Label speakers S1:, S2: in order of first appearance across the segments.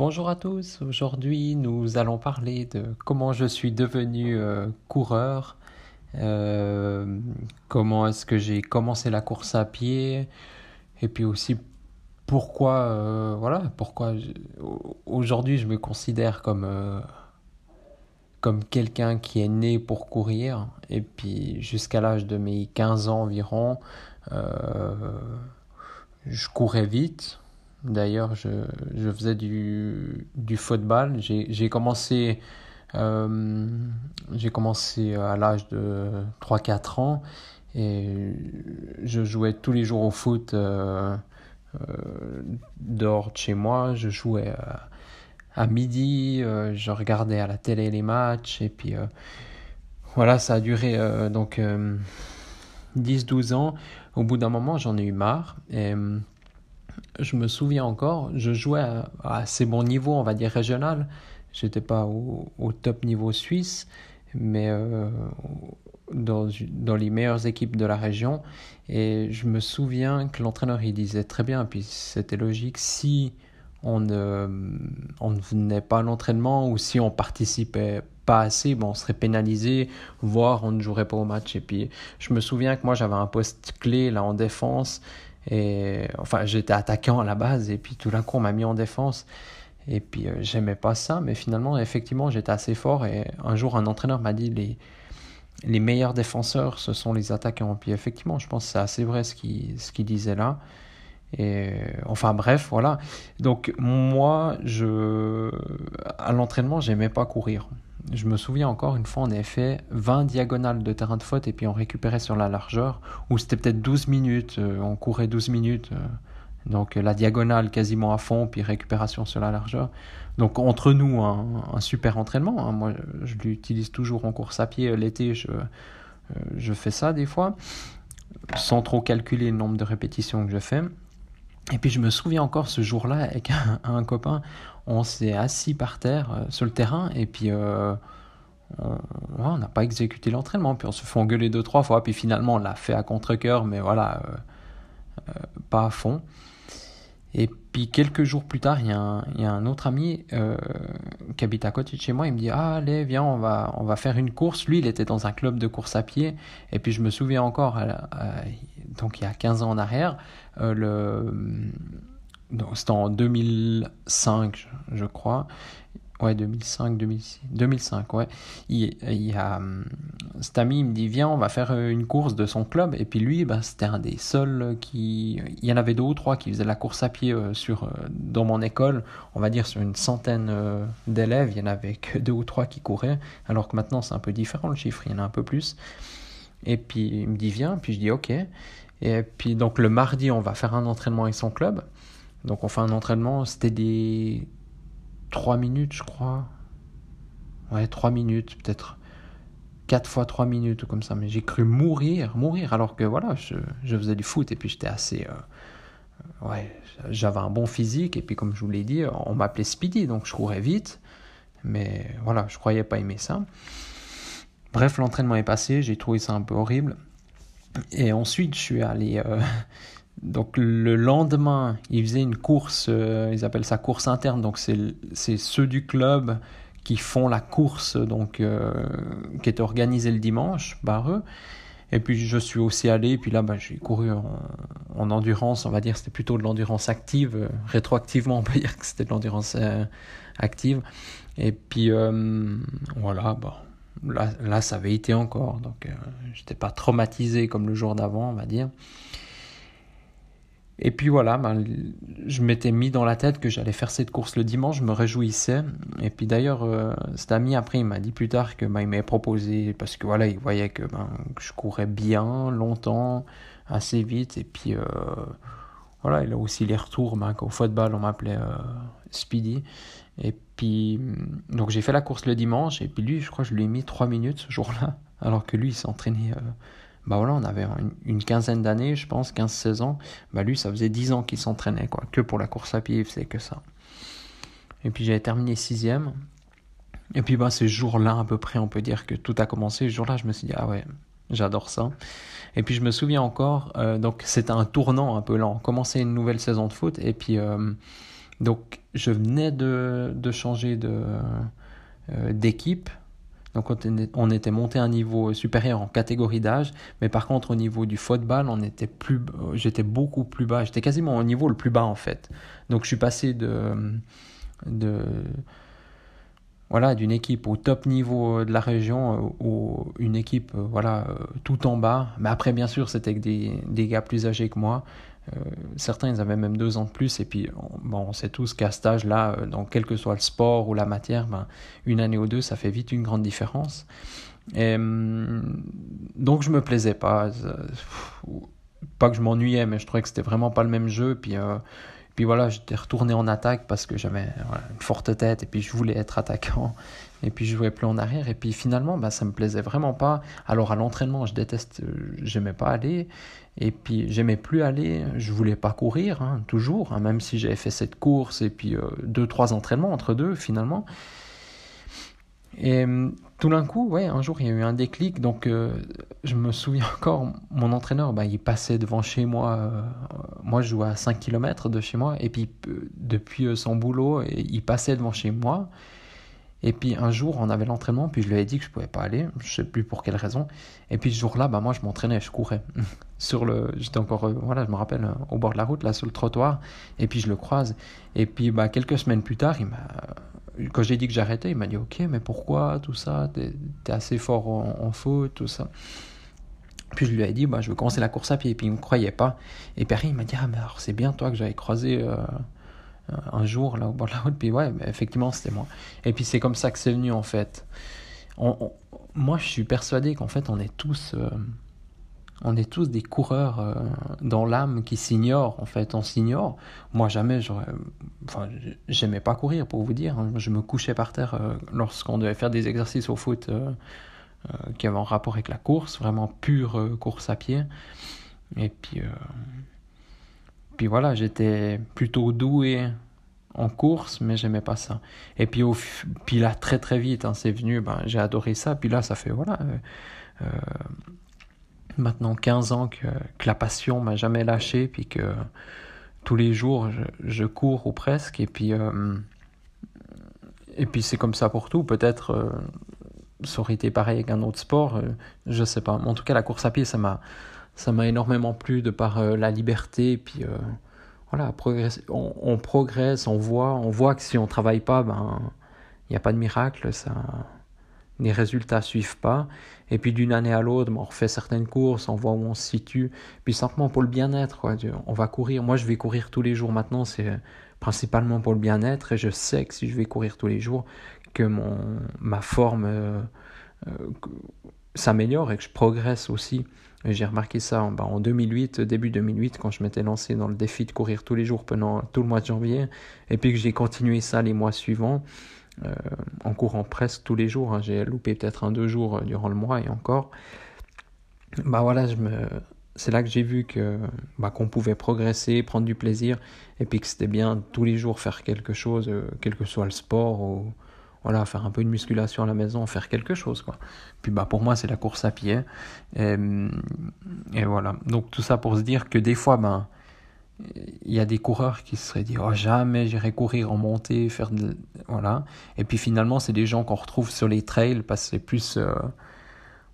S1: Bonjour à tous, aujourd'hui nous allons parler de comment je suis devenu euh, coureur, euh, comment est-ce que j'ai commencé la course à pied, et puis aussi pourquoi, euh, voilà, pourquoi aujourd'hui je me considère comme, comme quelqu'un qui est né pour courir, et puis jusqu'à l'âge de mes 15 ans environ, je courais vite, D'ailleurs, je, faisais du, football. J'ai commencé, euh, à l'âge de 3-4 ans et je jouais tous les jours au foot euh, euh, dehors de chez moi. Je jouais à midi, je regardais à la télé les matchs et puis voilà, ça a duré donc 10-12 ans. Au bout d'un moment, j'en ai eu marre je me souviens encore, je jouais à, assez bon niveau, on va dire régional. J'étais pas au, top niveau suisse, mais euh, dans, dans, les meilleures équipes de la région. Et je me souviens que l'entraîneur il disait très bien, puis c'était logique, si on ne, on ne venait pas à l'entraînement ou si on participait pas assez, on serait pénalisé, voire on ne jouerait pas au match. Et puis je me souviens que moi j'avais un poste clé là en défense et enfin, j'étais attaquant à la base, et puis tout d'un coup, on m'a mis en défense. Et puis, euh, j'aimais pas ça, mais finalement, effectivement, j'étais assez fort. Et un jour, un entraîneur m'a dit les, les meilleurs défenseurs, ce sont les attaquants. Puis, effectivement, je pense que c'est assez vrai ce qu'il ce disait là. Et enfin, bref, voilà. Donc, moi, je, à l'entraînement, j'aimais pas courir je me souviens encore une fois, on avait fait 20 diagonales de terrain de faute et puis on récupérait sur la largeur, où c'était peut-être 12 minutes, euh, on courait 12 minutes, euh, donc la diagonale quasiment à fond, puis récupération sur la largeur. Donc entre nous, un, super entraînement. Hein. Moi, je l'utilise toujours en course à pied l'été, euh, je fais ça des fois, sans trop calculer le nombre de répétitions que je fais. Et puis je me souviens encore ce jour-là avec un, copain, on s'est assis par terre euh, sur le terrain et puis euh, on n'a pas exécuté l'entraînement. Puis on se fait engueuler deux, trois fois. Puis finalement on l'a fait à contre-coeur, mais voilà, euh, pas à fond. Puis quelques jours plus tard, il y a un, autre ami euh, qui habite à côté de chez moi. Il me dit Ah, allez, viens, on va, faire une course. Lui, il était dans un club de course à pied. Et puis je me souviens encore, donc il y a 15 ans en arrière, euh. C'était en 2005, je crois. Ouais, 2005, 2006. 2005, ouais. Il, il a, hum, cet ami, il me dit, viens, on va faire euh, une course de son club. Et puis lui, bah, c'était un des seuls qui... Il y en avait deux ou trois qui faisaient la course à pied euh, sur, euh, dans mon école. On va dire sur une centaine d'élèves, il y en avait que deux ou trois qui couraient. Alors que maintenant, c'est un peu différent le chiffre, il y en a un peu plus. Et puis il me dit, viens. Puis je dis, ok. Et puis donc le mardi, on va faire un entraînement avec son club. Donc on fait un entraînement, c'était des 3 minutes, je crois. Ouais, 3 minutes, peut-être 4 fois 3 minutes ou comme ça. Mais j'ai cru mourir, mourir, alors que voilà, je, je faisais du foot et puis j'étais assez. Euh, ouais, j'avais un bon physique et puis comme je vous l'ai dit, on m'appelait Speedy, donc je courais vite. Mais voilà, je croyais pas aimer ça. Bref, l'entraînement est passé, j'ai trouvé ça un peu horrible. Et ensuite, je suis allé. Euh, donc le lendemain, ils faisaient une course, euh, ils appellent ça course interne, donc c'est ceux du club qui font la course donc euh, qui est organisée le dimanche par eux. Et puis je suis aussi allé, puis là bah, j'ai couru en, endurance, on va dire c'était plutôt de l'endurance active, rétroactivement on peut dire que c'était de l'endurance euh, active. Et puis voilà, là, là ça avait été encore, donc j'étais pas traumatisé comme le jour d'avant on va dire. Et puis voilà, ben, je m'étais mis dans la tête que j'allais faire cette course le dimanche, je me réjouissais. Et puis d'ailleurs, euh, cet ami après, il m'a dit plus tard que ben, m'avait proposé, parce que voilà, il voyait que, ben, je courais bien, longtemps, assez vite. Et puis euh, voilà, il a aussi les retours. Ben, au football, on m'appelait Speedy. Et puis, donc j'ai fait la course le dimanche. Et puis lui, je crois que je lui ai mis 3 minutes ce jour-là. Alors que lui, il s'entraînait. Bah voilà, on avait une, quinzaine d'années, je pense, 15-16 ans. Bah lui, ça faisait 10 ans qu'il s'entraînait, quoi. Que pour la course à pied, faisait que ça. Et puis j'avais terminé sixième. Et puis bah, ce jour-là, à peu près, on peut dire que tout a commencé. Ce jour-là, je me suis dit, ah ouais, j'adore ça. Et puis je me souviens encore, euh, donc c'était un tournant un peu lent. On commençait une nouvelle saison de foot. Et puis, euh, donc je venais de, de changer de, euh, d'équipe. Donc on était monté à un niveau supérieur en catégorie d'âge, mais par contre au niveau du football, on était plus, j'étais beaucoup plus bas. J'étais quasiment au niveau le plus bas en fait. Donc je suis passé de voilà d'une équipe au top niveau de la région euh, ou une équipe euh, voilà euh, tout en bas mais après bien sûr c'était des gars plus âgés que moi certains ils avaient même deux ans de plus et puis bon on sait tous qu'à cet âge là dans quel que soit le sport ou la matière ben, une année ou deux ça fait vite une grande différence et hum, donc je me plaisais pas pas que je m'ennuyais mais je trouvais que c'était vraiment pas le même jeu puis puis voilà, j'étais retourné en attaque parce que j'avais une forte tête et puis je voulais être attaquant. Et puis je jouais plus en arrière. Et puis finalement, bah, ça me plaisait vraiment pas. Alors à l'entraînement, je déteste, euh, j'aimais pas aller. Et puis j'aimais plus aller, je voulais pas courir, hein, toujours, hein, même si j'avais fait cette course et puis euh, deux, trois entraînements entre deux finalement. Et hum, tout d'un coup, ouais, un jour, il y a eu un déclic. Donc, euh, je me souviens encore, mon entraîneur, bah, il passait devant chez moi. Euh, moi, je jouais à 5 km de chez moi. Et puis, euh, depuis son boulot, il passait devant chez moi. Et puis, un jour, on avait l'entraînement. Puis, je lui ai dit que je pouvais pas aller. Je sais plus pour quelle raison. Et puis, ce jour-là, bah, moi, je m'entraînais, je courais. sur le, j'étais encore, voilà, je me rappelle, au bord de la route, là, sur le trottoir. Et puis, je le croise. Et puis, bah, quelques semaines plus tard, il m'a quand j'ai dit que j'arrêtais, il m'a dit Ok, mais pourquoi tout ça? T'es es assez fort en, foot, tout ça. Puis je lui ai dit bah, Je veux commencer la course à pied. Et puis il ne me croyait pas. Et puis il m'a dit Ah, mais alors c'est bien toi que j'avais croisé euh, un jour là au bord de la route. Puis ouais, effectivement, c'était moi. Et puis c'est comme ça que c'est venu en fait. moi, je suis persuadé qu'en fait, on est tous. Euh, on est tous des coureurs euh, dans l'âme qui s'ignorent, en fait, on s'ignore. Moi, jamais. Enfin, j'aimais pas courir, pour vous dire. Hein. Je me couchais par terre euh, lorsqu'on devait faire des exercices au foot euh, qui avaient un rapport avec la course, vraiment pure course à pied. Et puis. Puis voilà, j'étais plutôt doué en course, mais j'aimais pas ça. Et puis, au, puis là, très très vite, hein, c'est venu, ben, j'ai adoré ça. Puis là, ça fait, voilà, maintenant 15 ans que, que la passion m'a jamais lâché, puis que tous les jours je, cours ou presque, et puis, euh, puis c'est comme ça pour tout. Peut-être euh, ça aurait été pareil avec un autre sport, euh, je sais pas. en tout cas, la course à pied, ça m'a, ça m'a énormément plu de par la liberté, puis voilà, on, progresse, on voit, on voit que si on travaille pas, ben il n'y a pas de miracle, ça les résultats suivent pas. Et puis d'une année à l'autre, on refait certaines courses, on voit où on se situe. Puis simplement pour le bien-être, on va courir. Moi, je vais courir tous les jours maintenant, c'est principalement pour le bien-être. Et je sais que si je vais courir tous les jours, que mon, ma forme euh, euh, s'améliore et que je progresse aussi. J'ai remarqué ça en, ben, en 2008, début 2008, quand je m'étais lancé dans le défi de courir tous les jours pendant tout le mois de janvier, et puis que j'ai continué ça les mois suivants. Euh, en courant presque tous les jours. Hein. J'ai loupé peut-être un deux jours euh, durant le mois et encore. Bah voilà, c'est là que j'ai vu que bah, qu'on pouvait progresser, prendre du plaisir, et puis que c'était bien tous les jours faire quelque chose, euh, quel que soit le sport ou voilà, faire un peu de musculation à la maison, faire quelque chose quoi. Puis bah pour moi c'est la course à pied et, et, voilà. Donc tout ça pour se dire que des fois ben il y a des coureurs qui se seraient dit oh jamais j'irai courir en montée faire voilà et puis finalement c'est des gens qu'on retrouve sur les trails parce que c'est plus euh,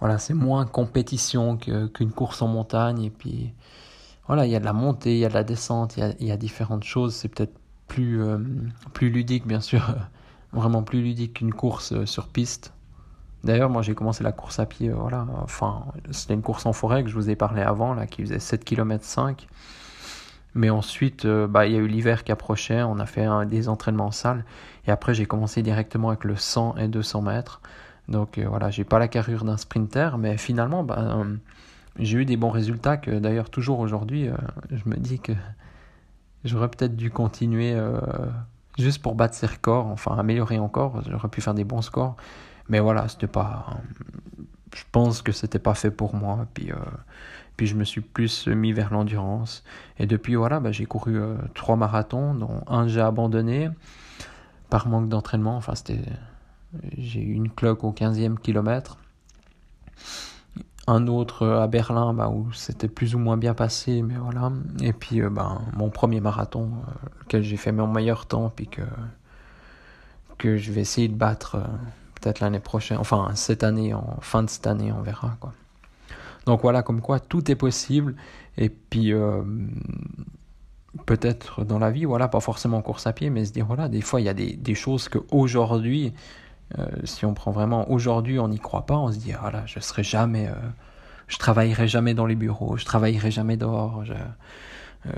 S1: voilà c'est moins compétition qu'une course en montagne et puis voilà il y a de la montée il y a de la descente il y a, il y a différentes choses c'est peut-être plus euh, plus ludique bien sûr vraiment plus ludique qu'une course euh, sur piste D'ailleurs, moi j'ai commencé la course à pied, voilà, enfin, c'était une course en forêt que je vous ai parlé avant, là, qui faisait 7 km 5. Mais ensuite, euh, bah, il y a eu l'hiver qui approchait, on a fait des entraînements en salle. Et après, j'ai commencé directement avec le 100 et 200 mètres. Donc euh, voilà, j'ai pas la carrure d'un sprinter, mais finalement, bah, euh, j'ai eu des bons résultats que d'ailleurs toujours aujourd'hui, je me dis que j'aurais peut-être dû continuer juste pour battre ses records, enfin améliorer encore. J'aurais pu faire des bons scores. Mais voilà, c'était pas. Je pense que c'était pas fait pour moi. Puis, puis je me suis plus mis vers l'endurance. Et depuis, voilà, bah, j'ai couru trois marathons, dont un j'ai abandonné par manque d'entraînement. Enfin, c'était. J'ai eu une cloque au 15e kilomètre un autre à Berlin bah, où c'était plus ou moins bien passé, mais voilà. Et puis euh, bah, mon premier marathon, euh, lequel j'ai fait mon meilleur temps, puis que, que je vais essayer de battre euh, peut-être l'année prochaine, enfin cette année, en fin de cette année, on verra. Quoi. Donc voilà, comme quoi tout est possible. Et puis peut-être dans la vie, voilà, pas forcément en course à pied, mais se dire, voilà, des fois il y a des, des choses qu'aujourd'hui, euh, si on prend vraiment aujourd'hui, on n'y croit pas, on se dit ah là, je serai jamais, euh, je travaillerai jamais dans les bureaux, je travaillerai jamais dehors, euh,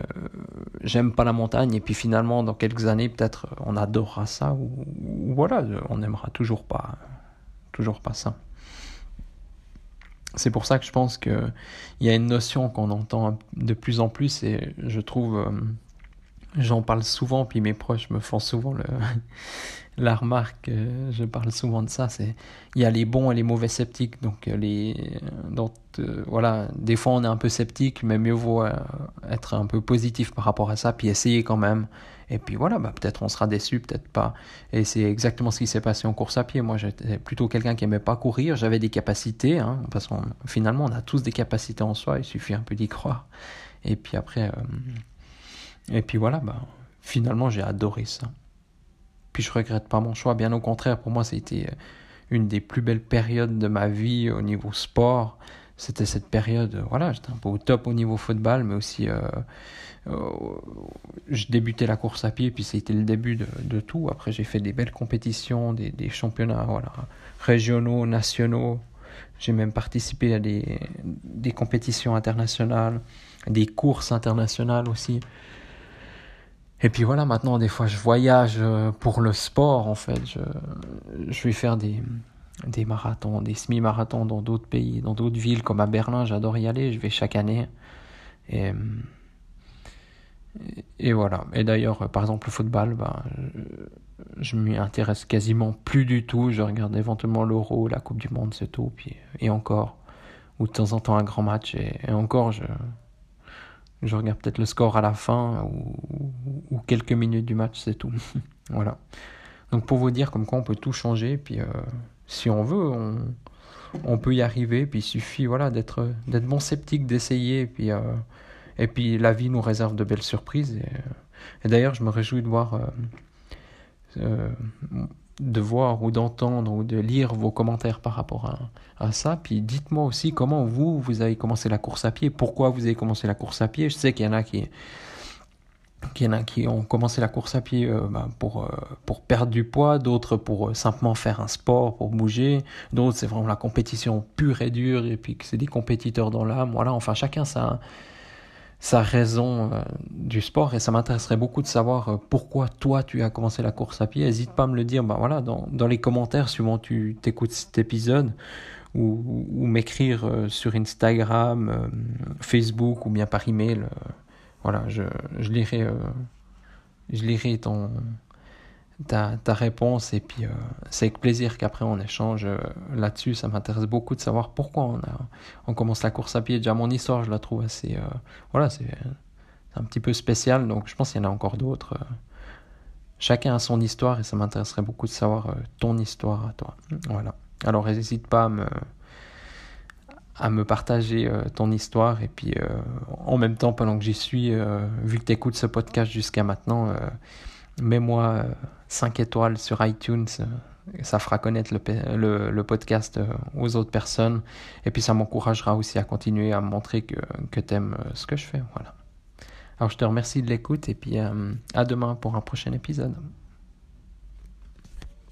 S1: j'aime pas la montagne et puis finalement dans quelques années peut-être on adorera ça ou, voilà, on n'aimera toujours pas, toujours pas ça. C'est pour ça que je pense que il y a une notion qu'on entend de plus en plus et je trouve J'en parle souvent, puis mes proches me font souvent le, la remarque, euh, je parle souvent de ça, c'est il y a les bons et les mauvais sceptiques. Donc, euh, les, donc euh, voilà, des fois on est un peu sceptique, mais mieux vaut être un peu positif par rapport à ça, puis essayer quand même. Et puis voilà, bah, peut-être on sera déçu, peut-être pas. Et c'est exactement ce qui s'est passé en course à pied. Moi, j'étais plutôt quelqu'un qui aimait pas courir, j'avais des capacités, hein, parce qu'on finalement on a tous des capacités en soi, il suffit un peu d'y croire. Et puis après. Et puis voilà, bah, finalement j'ai adoré ça. Puis je regrette pas mon choix, bien au contraire, pour moi c'était euh, une des plus belles périodes de ma vie au niveau sport. C'était cette période, euh, voilà, j'étais un peu au top au niveau football, mais aussi euh, je débutais la course à pied, puis c'était le début de, tout. Après j'ai fait des belles compétitions, des, championnats voilà, régionaux, nationaux. J'ai même participé à des compétitions internationales, des courses internationales aussi. Et puis voilà, maintenant, des fois, je voyage euh, pour le sport, en fait. Je, vais faire des, des marathons, des semi-marathons dans d'autres pays, dans d'autres villes, comme à Berlin, j'adore y aller, je vais chaque année. Et, voilà. Et d'ailleurs, par exemple, le football, ben, je, je m'y intéresse quasiment plus du tout. Je regarde éventuellement l'Euro, la Coupe du Monde, c'est tout. Puis, et encore, ou de temps en temps un grand match. et encore, je, je regarde peut-être le score à la fin ou, quelques minutes du match, c'est tout. voilà. Donc pour vous dire comme quoi on peut tout changer, puis euh, si on veut, on, peut y arriver, puis il suffit voilà, d'être, d'être bon sceptique, d'essayer, puis, euh, et puis la vie nous réserve de belles surprises. Et, d'ailleurs, je me réjouis de voir euh, de voir ou d'entendre ou de lire vos commentaires par rapport à, ça. Puis dites-moi aussi comment vous, vous avez commencé la course à pied, pourquoi vous avez commencé la course à pied. Je sais qu'il y en a qui, qu'il y en a qui ont commencé la course à pied euh, bah, pour, euh, pour perdre du poids, d'autres pour euh, simplement faire un sport, pour bouger, d'autres c'est vraiment la compétition pure et dure, et puis que c'est des compétiteurs dans l'âme. Voilà, enfin chacun ça sa raison euh, du sport et ça m'intéresserait beaucoup de savoir euh, pourquoi toi tu as commencé la course à pied. N'hésite pas à me le dire bah voilà, dans, dans les commentaires suivant tu t'écoutes cet épisode ou, ou m'écrire euh, sur Instagram, Facebook ou bien par email. voilà, je, je lirai, je lirai ton, ta, ta réponse et puis euh, c'est avec plaisir qu'après on échange euh, là-dessus. Ça m'intéresse beaucoup de savoir pourquoi on, a, on commence la course à pied. Déjà mon histoire, je la trouve assez... Euh, voilà, c'est un petit peu spécial, donc je pense qu'il y en a encore d'autres. chacun a son histoire et ça m'intéresserait beaucoup de savoir ton histoire à toi. Voilà. Alors n'hésite pas à me, à me partager ton histoire et puis en même temps pendant que j'y suis, vu que tu écoutes ce podcast jusqu'à maintenant, mets-moi 5 étoiles sur iTunes. Euh, ça fera connaître le, podcast euh, aux autres personnes. Et puis ça m'encouragera aussi à continuer à montrer que, que tu aimes euh, ce que je fais. Voilà. Alors je te remercie de l'écoute et puis à demain pour un prochain épisode.